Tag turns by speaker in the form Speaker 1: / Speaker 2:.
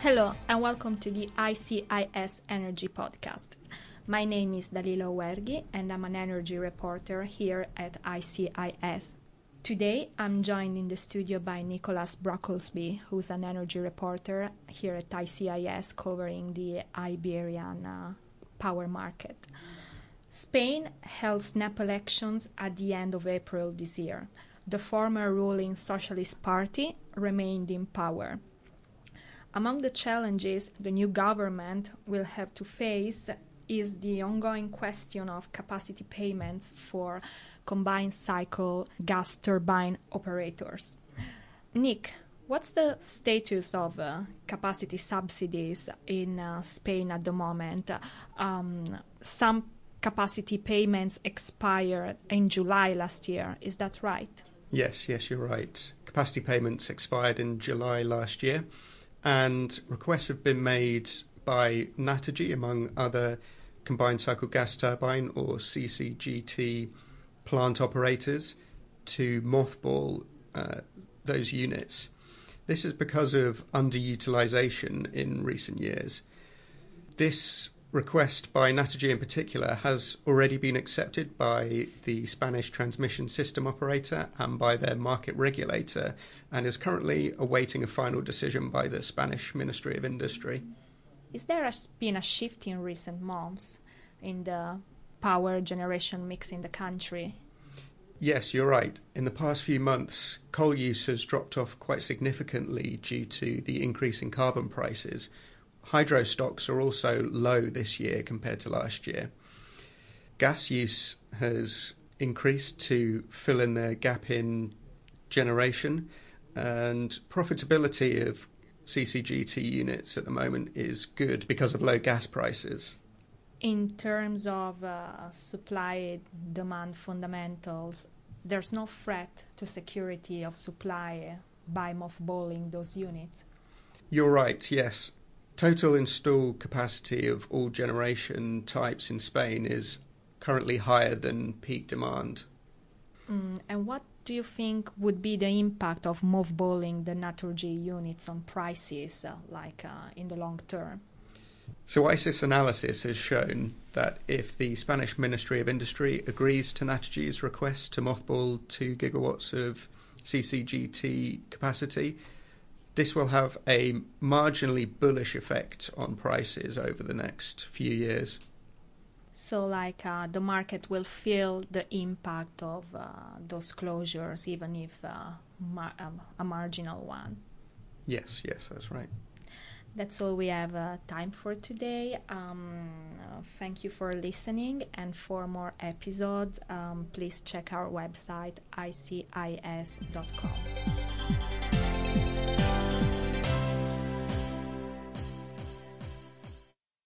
Speaker 1: Hello and welcome to the ICIS Energy Podcast. My name is Dalila Wergi and I'm an energy reporter here at ICIS. Today I'm joined in the studio by Nicholas Brocklesby, who's an energy reporter here at ICIS covering the Iberian uh, power market. Spain held snap elections at the end of April this year. The former ruling Socialist Party remained in power. Among the challenges the new government will have to face is the ongoing question of capacity payments for combined cycle gas turbine operators. Nick, what's the status of uh, capacity subsidies in uh, Spain at the moment? Um, some capacity payments expired in July last year, is that right?
Speaker 2: Yes, yes, you're right. Capacity payments expired in July last year, and requests have been made by Naturgy, among other combined cycle gas turbine or CCGT plant operators to mothball uh, those units. This is because of underutilization in recent years. This request by Naturgy in particular has already been accepted by the Spanish transmission system operator and by their market regulator and is currently awaiting a final decision by the Spanish Ministry of Industry.
Speaker 1: Is there been a shift in recent months in the power generation mix in the country?
Speaker 2: Yes, you're right. In the past few months, coal use has dropped off quite significantly due to the increase in carbon prices. Hydro stocks are also low this year compared to last year. Gas use has increased to fill in the gap in generation, and profitability of CCGT units at the moment is good because of low gas prices.
Speaker 1: In terms of uh, supply demand fundamentals, there's no threat to security of supply by mothballing those units.
Speaker 2: You're right, yes. Total installed capacity of all generation types in Spain is currently higher than peak demand.
Speaker 1: Mm, and what do you think would be the impact of mothballing the Naturgy units on prices, uh, like uh, in the long term?
Speaker 2: So, ICIS analysis has shown that if the Spanish Ministry of Industry agrees to Naturgy's request to mothball 2 gigawatts of CCGT capacity, this will have a marginally bullish effect on prices over the next few years.
Speaker 1: So, like uh, the market will feel the impact of uh, those closures, even if uh, mar- um, a marginal one.
Speaker 2: Yes, yes, that's right.
Speaker 1: That's all we have uh, time for today. Um, thank you for listening, and for more episodes, um, please check our website icis.com.